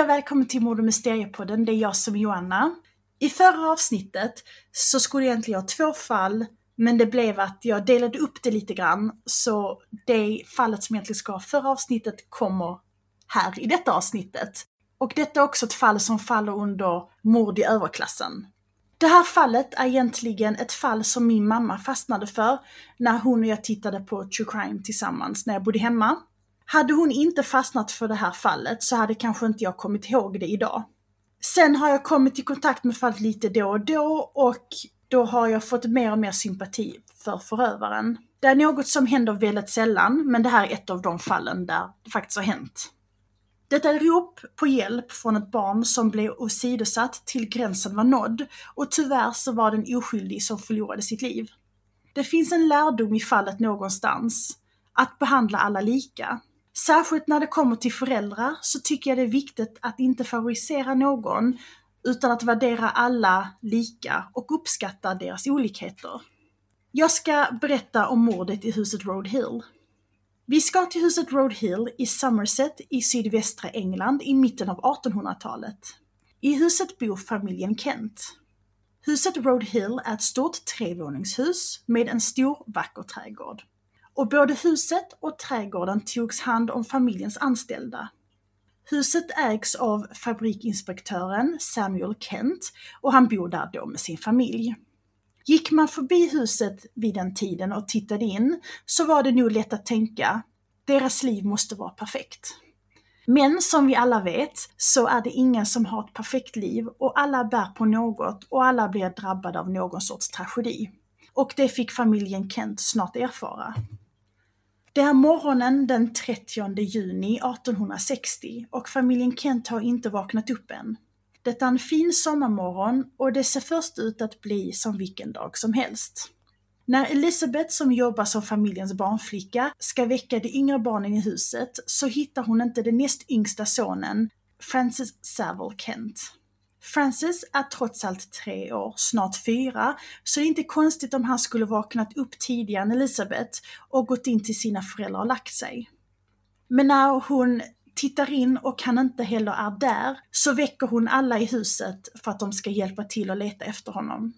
Hej och välkommen till Mord och Mysteriepodden, det är jag som är Joanna. I förra avsnittet så skulle jag egentligen ha två fall, men det blev att jag delade upp det lite grann, så det fallet som egentligen ska ha förra avsnittet kommer här i detta avsnittet. Och detta är också ett fall som faller under mord i överklassen. Det här fallet är egentligen ett fall som min mamma fastnade för när hon och jag tittade på true crime tillsammans när jag bodde hemma. Hade hon inte fastnat för det här fallet så hade kanske inte jag kommit ihåg det idag. Sen har jag kommit i kontakt med fallet lite då och då och då har jag fått mer och mer sympati för förövaren. Det är något som händer väldigt sällan, men det här är ett av de fallen där det faktiskt har hänt. Detta är rop på hjälp från ett barn som blev åsidosatt till gränsen var nådd och tyvärr så var det en oskyldig som förlorade sitt liv. Det finns en lärdom i fallet någonstans, att behandla alla lika. Särskilt när det kommer till föräldrar så tycker jag det är viktigt att inte favorisera någon utan att värdera alla lika och uppskatta deras olikheter. Jag ska berätta om mordet i huset Road Hill. Vi ska till huset Road Hill i Somerset i sydvästra England i mitten av 1800-talet. I huset bor familjen Kent. Huset Road Hill är ett stort trevåningshus med en stor vacker trädgård. Och både huset och trädgården togs hand om familjens anställda. Huset ägs av fabrikinspektören Samuel Kent och han bor där då med sin familj. Gick man förbi huset vid den tiden och tittade in så var det nog lätt att tänka, deras liv måste vara perfekt. Men som vi alla vet så är det ingen som har ett perfekt liv och alla bär på något och alla blir drabbade av någon sorts tragedi. Och det fick familjen Kent snart erfara. Det är morgonen den 30 juni 1860 och familjen Kent har inte vaknat upp än. Det är en fin sommarmorgon och det ser först ut att bli som vilken dag som helst. När Elisabeth som jobbar som familjens barnflicka ska väcka de yngre barnen i huset så hittar hon inte den näst yngsta sonen, Francis Saville Kent. Francis är trots allt tre år, snart fyra, så det är inte konstigt om han skulle vaknat upp tidigare än Elisabeth och gått in till sina föräldrar och lagt sig. Men när hon tittar in och han inte heller är där, så väcker hon alla i huset för att de ska hjälpa till att leta efter honom.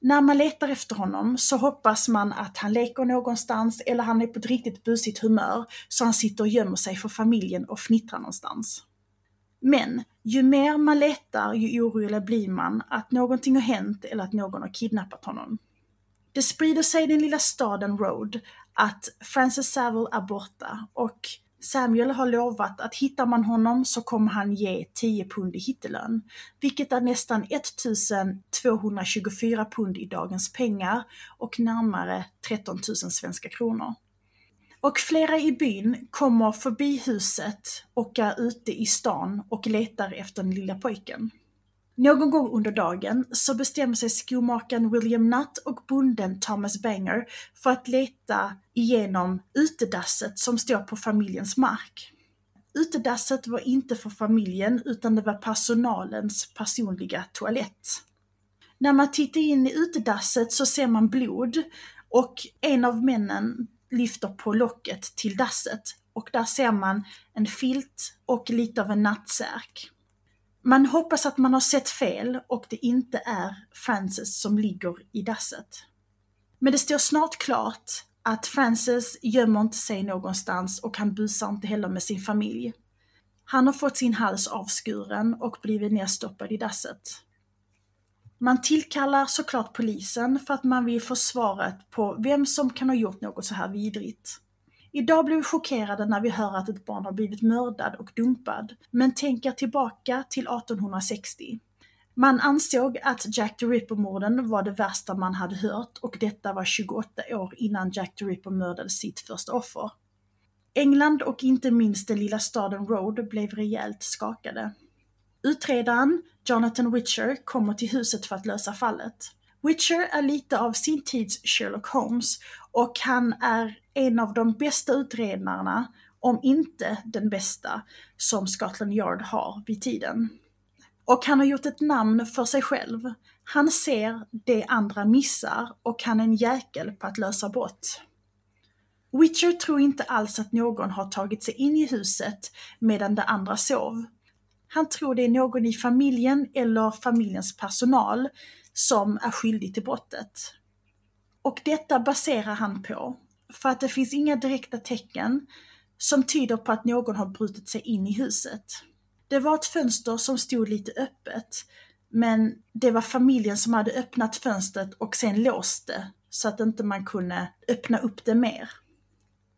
När man letar efter honom så hoppas man att han leker någonstans eller han är på ett riktigt busigt humör så han sitter och gömmer sig för familjen och fnittrar någonstans. Men ju mer man letar ju oroligare blir man att någonting har hänt eller att någon har kidnappat honom. Det sprider sig i den lilla staden Road att Francis Saville är borta och Samuel har lovat att hittar man honom så kommer han ge 10 pund i hittelön, vilket är nästan 1224 pund i dagens pengar och närmare 13 000 svenska kronor. Och flera i byn kommer förbi huset och är ute i stan och letar efter den lilla pojken. Någon gång under dagen så bestämmer sig skomakaren William Nutt och bonden Thomas Banger för att leta igenom utedasset som står på familjens mark. Utedasset var inte för familjen utan det var personalens personliga toalett. När man tittar in i utedasset så ser man blod och en av männen lyfter på locket till dasset och där ser man en filt och lite av en nattsärk. Man hoppas att man har sett fel och det inte är Frances som ligger i dasset. Men det står snart klart att Frances gömmer inte sig någonstans och han busar inte heller med sin familj. Han har fått sin hals avskuren och blivit nedstoppad i dasset. Man tillkallar såklart polisen för att man vill få svaret på vem som kan ha gjort något så här vidrigt. Idag blir vi chockerade när vi hör att ett barn har blivit mördad och dumpad, men tänker tillbaka till 1860. Man ansåg att Jack the Ripper-morden var det värsta man hade hört och detta var 28 år innan Jack the Ripper mördade sitt första offer. England och inte minst den lilla staden Road blev rejält skakade. Utredaren, Jonathan Witcher, kommer till huset för att lösa fallet. Witcher är lite av sin tids Sherlock Holmes och han är en av de bästa utredarna, om inte den bästa, som Scotland Yard har vid tiden. Och han har gjort ett namn för sig själv. Han ser det andra missar och han är en jäkel på att lösa brott. Witcher tror inte alls att någon har tagit sig in i huset medan de andra sov. Han tror det är någon i familjen eller familjens personal som är skyldig till brottet. Och detta baserar han på för att det finns inga direkta tecken som tyder på att någon har brutit sig in i huset. Det var ett fönster som stod lite öppet, men det var familjen som hade öppnat fönstret och sen låst det så att inte man kunde öppna upp det mer.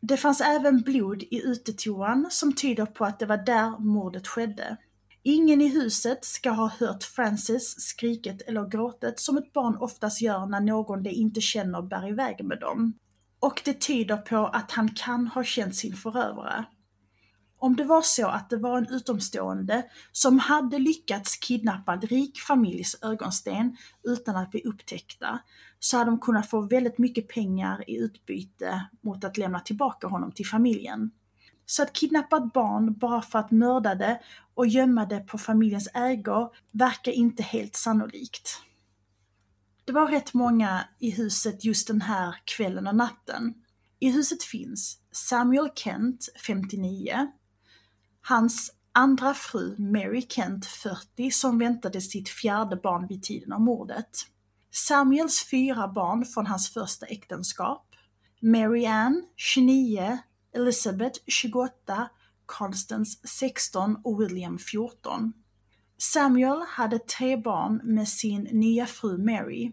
Det fanns även blod i utetoan som tyder på att det var där mordet skedde. Ingen i huset ska ha hört Francis skriket eller gråtet som ett barn oftast gör när någon de inte känner bär iväg med dem. Och det tyder på att han kan ha känt sin förövare. Om det var så att det var en utomstående som hade lyckats kidnappa en rik familjs ögonsten utan att bli upptäckta, så hade de kunnat få väldigt mycket pengar i utbyte mot att lämna tillbaka honom till familjen. Så att kidnappa ett barn bara för att mörda det och gömma det på familjens ägor verkar inte helt sannolikt. Det var rätt många i huset just den här kvällen och natten. I huset finns Samuel Kent, 59, hans andra fru Mary Kent, 40, som väntade sitt fjärde barn vid tiden av mordet. Samuels fyra barn från hans första äktenskap. Mary Ann, 29, Elizabeth, 28, Constance, 16 och William, 14. Samuel hade tre barn med sin nya fru Mary.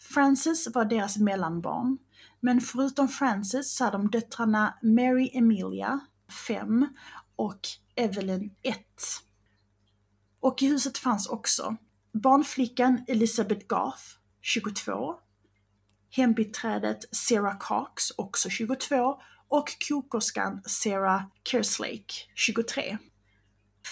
Frances var deras mellanbarn, men förutom Frances så hade de döttrarna Mary Emilia, 5, och Evelyn 1. Och i huset fanns också barnflickan Elizabeth Garth, 22, hembiträdet Sarah Cox, också 22, och kokerskan Sarah Kerslake, 23.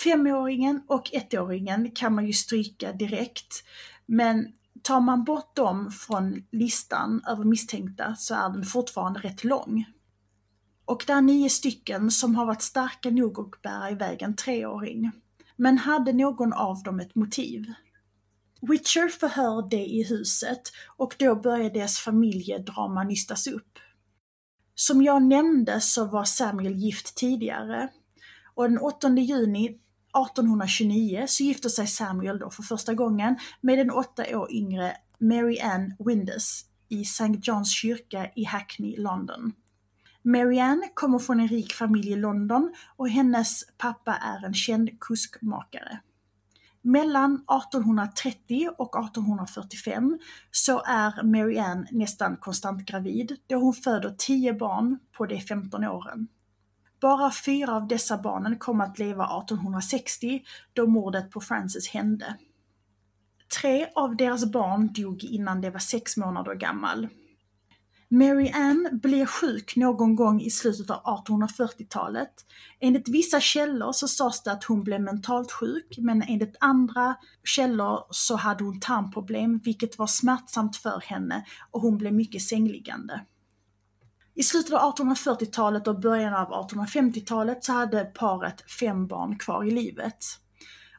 Femåringen och ettåringen kan man ju stryka direkt, men tar man bort dem från listan över misstänkta så är den fortfarande rätt lång. Och det är nio stycken som har varit starka nog att bära iväg en treåring. Men hade någon av dem ett motiv? Witcher förhör det i huset och då börjar deras familjedrama nystas upp. Som jag nämnde så var Samuel gift tidigare och den 8 juni 1829 så gifte sig Samuel då för första gången med den åtta år yngre Mary Ann Windes i St. Johns kyrka i Hackney, London. Mary Ann kommer från en rik familj i London och hennes pappa är en känd kuskmakare. Mellan 1830 och 1845 så är Mary Ann nästan konstant gravid då hon föder 10 barn på de 15 åren. Bara fyra av dessa barnen kom att leva 1860 då mordet på Frances hände. Tre av deras barn dog innan de var sex månader gammal. Mary Ann blir sjuk någon gång i slutet av 1840-talet. Enligt vissa källor så sades det att hon blev mentalt sjuk, men enligt andra källor så hade hon tarmproblem, vilket var smärtsamt för henne och hon blev mycket sängliggande. I slutet av 1840-talet och början av 1850-talet så hade paret fem barn kvar i livet.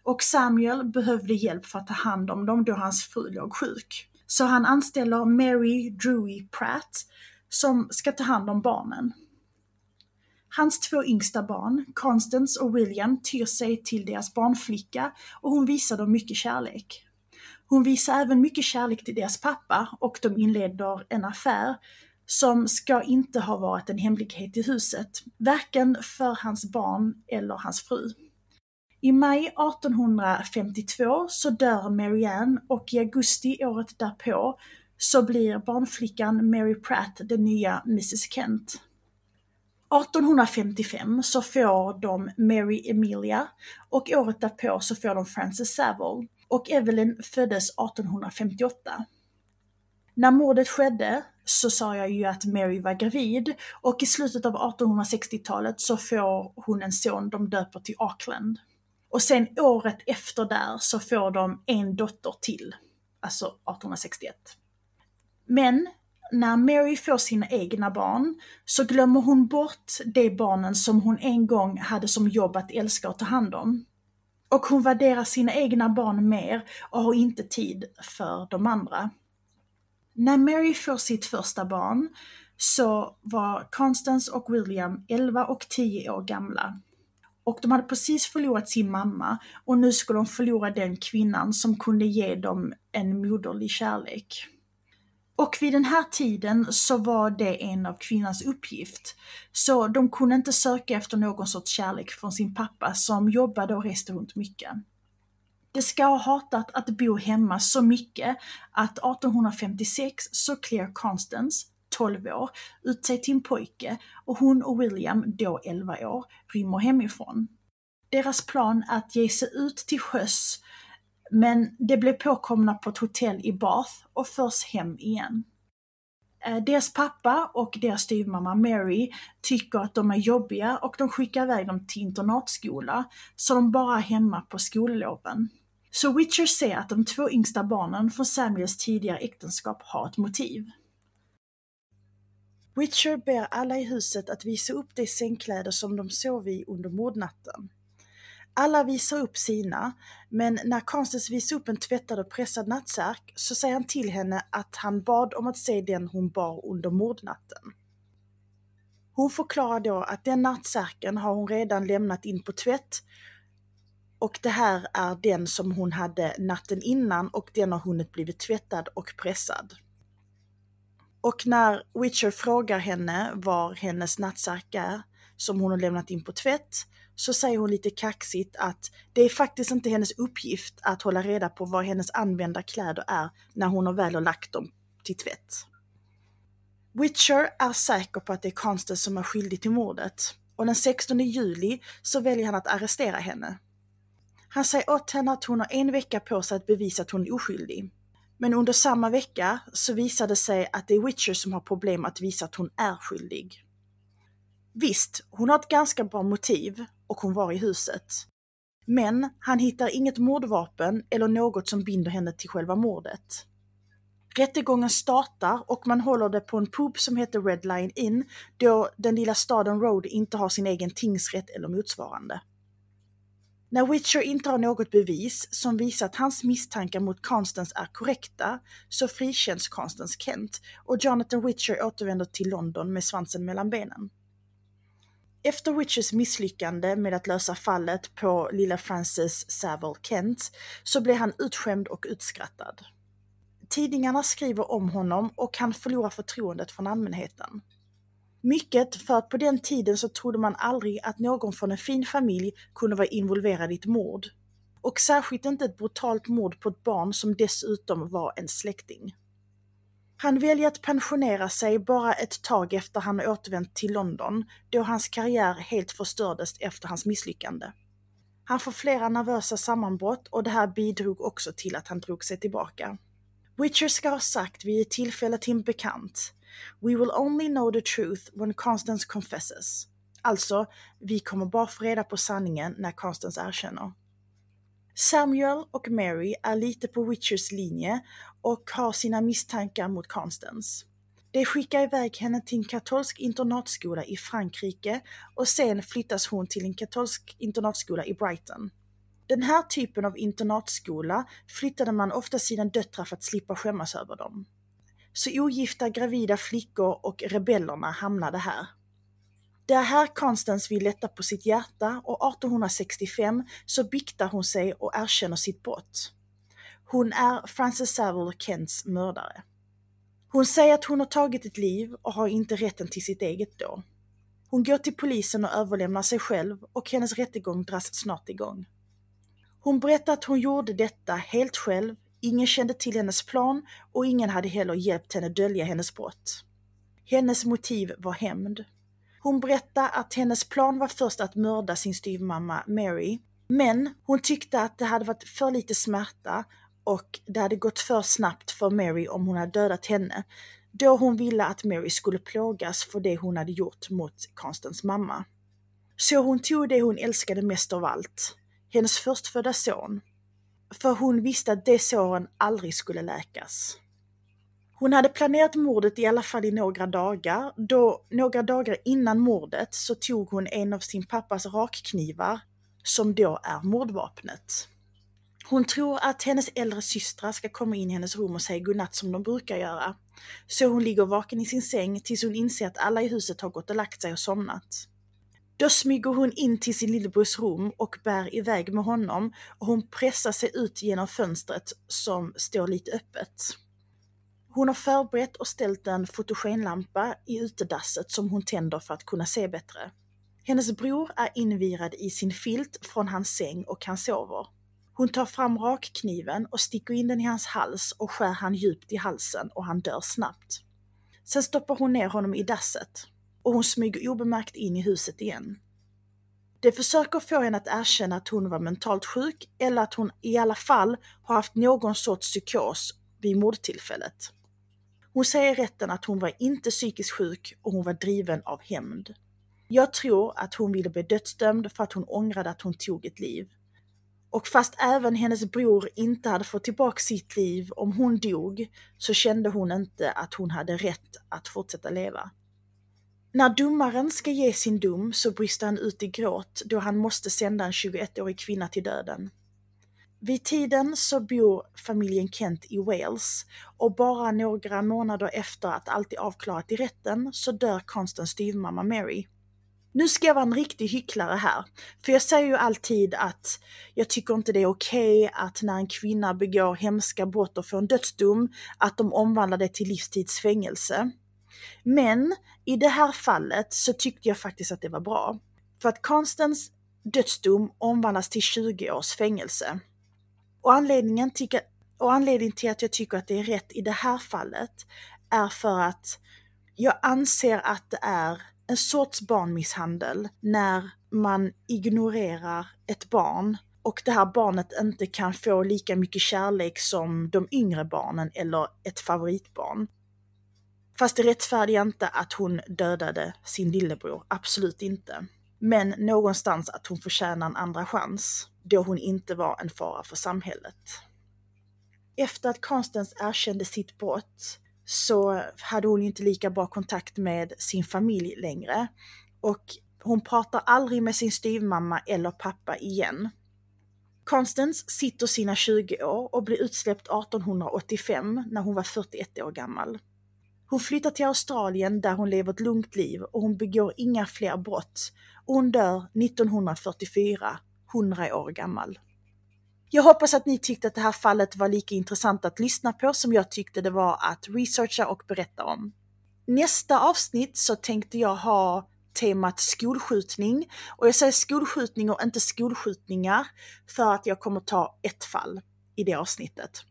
Och Samuel behövde hjälp för att ta hand om dem då hans fru låg sjuk. Så han anställer Mary Drewy Pratt som ska ta hand om barnen. Hans två yngsta barn, Constance och William, tyr sig till deras barnflicka och hon visar dem mycket kärlek. Hon visar även mycket kärlek till deras pappa och de inleder en affär som ska inte ha varit en hemlighet i huset, varken för hans barn eller hans fru. I maj 1852 så dör Marianne och i augusti året därpå så blir barnflickan Mary Pratt den nya Mrs Kent. 1855 så får de Mary Emilia och året därpå så får de Frances Saville och Evelyn föddes 1858. När mordet skedde så sa jag ju att Mary var gravid och i slutet av 1860-talet så får hon en son de döper till Auckland. Och sen året efter där så får de en dotter till, alltså 1861. Men när Mary får sina egna barn så glömmer hon bort de barnen som hon en gång hade som jobb att älska och ta hand om. Och hon värderar sina egna barn mer och har inte tid för de andra. När Mary får sitt första barn så var Constance och William 11 och 10 år gamla och de hade precis förlorat sin mamma och nu skulle de förlora den kvinnan som kunde ge dem en moderlig kärlek. Och vid den här tiden så var det en av kvinnans uppgift. Så de kunde inte söka efter någon sorts kärlek från sin pappa som jobbade och reste runt mycket. Det ska ha hatat att bo hemma så mycket att 1856 så Claire Constance, 12 år, ut sig till en pojke och hon och William, då 11 år, rymmer hemifrån. Deras plan är att ge sig ut till sjöss men det blev påkomna på ett hotell i Bath och förs hem igen. Eh, deras pappa och deras styvmamma Mary tycker att de är jobbiga och de skickar iväg dem till internatskola, så de bara är hemma på skolloven. Så Witcher ser att de två yngsta barnen från Samuels tidigare äktenskap har ett motiv. Witcher ber alla i huset att visa upp de sängkläder som de sov i under mordnatten. Alla visar upp sina, men när Constance visar upp en tvättad och pressad nattsärk så säger han till henne att han bad om att se den hon bar under mordnatten. Hon förklarar då att den nattsärken har hon redan lämnat in på tvätt och det här är den som hon hade natten innan och den har hunnit blivit tvättad och pressad. Och när Witcher frågar henne var hennes nattsärk är, som hon har lämnat in på tvätt, så säger hon lite kaxigt att det är faktiskt inte hennes uppgift att hålla reda på vad hennes använda kläder är när hon har väl har lagt dem till tvätt. Witcher är säker på att det är Constance som är skyldig till mordet och den 16 juli så väljer han att arrestera henne. Han säger åt henne att hon har en vecka på sig att bevisa att hon är oskyldig. Men under samma vecka så visar det sig att det är Witcher som har problem att visa att hon är skyldig. Visst, hon har ett ganska bra motiv och hon var i huset. Men han hittar inget mordvapen eller något som binder henne till själva mordet. Rättegången startar och man håller det på en pub som heter Red Line Inn då den lilla staden Road inte har sin egen tingsrätt eller motsvarande. När Witcher inte har något bevis som visar att hans misstankar mot Constance är korrekta så frikänns Constance Kent och Jonathan Witcher återvänder till London med svansen mellan benen. Efter Witchers misslyckande med att lösa fallet på lilla Frances Saville Kent så blir han utskämd och utskrattad. Tidningarna skriver om honom och han förlorar förtroendet från allmänheten. Mycket för att på den tiden så trodde man aldrig att någon från en fin familj kunde vara involverad i ett mord. Och särskilt inte ett brutalt mord på ett barn som dessutom var en släkting. Han väljer att pensionera sig bara ett tag efter han återvänt till London, då hans karriär helt förstördes efter hans misslyckande. Han får flera nervösa sammanbrott och det här bidrog också till att han drog sig tillbaka. Witcher ska ha sagt vid ett tillfälle till en bekant We will only know the truth when Constance confesses. Alltså, vi kommer bara få reda på sanningen när Constance erkänner. Samuel och Mary är lite på Witchers linje och har sina misstankar mot Constance. De skickar iväg henne till en katolsk internatskola i Frankrike och sen flyttas hon till en katolsk internatskola i Brighton. Den här typen av internatskola flyttade man ofta sina döttrar för att slippa skämmas över dem. Så ogifta gravida flickor och rebellerna hamnade här. Det är här Constance vill lätta på sitt hjärta och 1865 så biktar hon sig och erkänner sitt brott. Hon är Frances Savile Kents mördare. Hon säger att hon har tagit ett liv och har inte rätten till sitt eget då. Hon går till polisen och överlämnar sig själv och hennes rättegång dras snart igång. Hon berättar att hon gjorde detta helt själv, ingen kände till hennes plan och ingen hade heller hjälpt henne dölja hennes brott. Hennes motiv var hämnd. Hon berättade att hennes plan var först att mörda sin styvmamma Mary, men hon tyckte att det hade varit för lite smärta och det hade gått för snabbt för Mary om hon hade dödat henne, då hon ville att Mary skulle plågas för det hon hade gjort mot Constans mamma. Så hon tog det hon älskade mest av allt, hennes förstfödda son. För hon visste att de såren aldrig skulle läkas. Hon hade planerat mordet i alla fall i några dagar, då några dagar innan mordet så tog hon en av sin pappas rakknivar, som då är mordvapnet. Hon tror att hennes äldre systrar ska komma in i hennes rum och säga godnatt som de brukar göra. Så hon ligger vaken i sin säng tills hon inser att alla i huset har gått och lagt sig och somnat. Då smyger hon in till sin lillebrors rum och bär iväg med honom och hon pressar sig ut genom fönstret som står lite öppet. Hon har förberett och ställt en fotogenlampa i utedasset som hon tänder för att kunna se bättre. Hennes bror är invirad i sin filt från hans säng och han sover. Hon tar fram rakkniven och sticker in den i hans hals och skär han djupt i halsen och han dör snabbt. Sen stoppar hon ner honom i dasset och hon smyger obemärkt in i huset igen. Det försöker få henne att erkänna att hon var mentalt sjuk eller att hon i alla fall har haft någon sorts psykos vid mordtillfället. Hon säger i rätten att hon var inte psykiskt sjuk och hon var driven av hämnd. Jag tror att hon ville bli dödsdömd för att hon ångrade att hon tog ett liv. Och fast även hennes bror inte hade fått tillbaka sitt liv om hon dog, så kände hon inte att hon hade rätt att fortsätta leva. När domaren ska ge sin dom så brister han ut i gråt då han måste sända en 21-årig kvinna till döden. Vid tiden så bor familjen Kent i Wales och bara några månader efter att allt är avklarat i rätten så dör konstens styvmamma Mary. Nu ska jag vara en riktig hycklare här, för jag säger ju alltid att jag tycker inte det är okej okay att när en kvinna begår hemska brott och får en dödsdom, att de omvandlar det till livstidsfängelse. Men i det här fallet så tyckte jag faktiskt att det var bra. För att Constans dödsdom omvandlas till 20 års fängelse. Och anledningen, till, och anledningen till att jag tycker att det är rätt i det här fallet är för att jag anser att det är en sorts barnmisshandel när man ignorerar ett barn och det här barnet inte kan få lika mycket kärlek som de yngre barnen eller ett favoritbarn. Fast det rättfärdigar inte att hon dödade sin lillebror, absolut inte. Men någonstans att hon förtjänar en andra chans, då hon inte var en fara för samhället. Efter att Constance erkände sitt brott så hade hon inte lika bra kontakt med sin familj längre. Och hon pratar aldrig med sin styvmamma eller pappa igen. Constance sitter sina 20 år och blir utsläppt 1885 när hon var 41 år gammal. Hon flyttar till Australien där hon lever ett lugnt liv och hon begår inga fler brott. Och hon dör 1944, 100 år gammal. Jag hoppas att ni tyckte att det här fallet var lika intressant att lyssna på som jag tyckte det var att researcha och berätta om. Nästa avsnitt så tänkte jag ha temat skolskjutning och jag säger skolskjutning och inte skolskjutningar för att jag kommer ta ett fall i det avsnittet.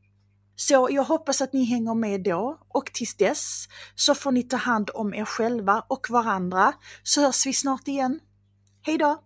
Så jag hoppas att ni hänger med då och tills dess så får ni ta hand om er själva och varandra så hörs vi snart igen. Hejdå!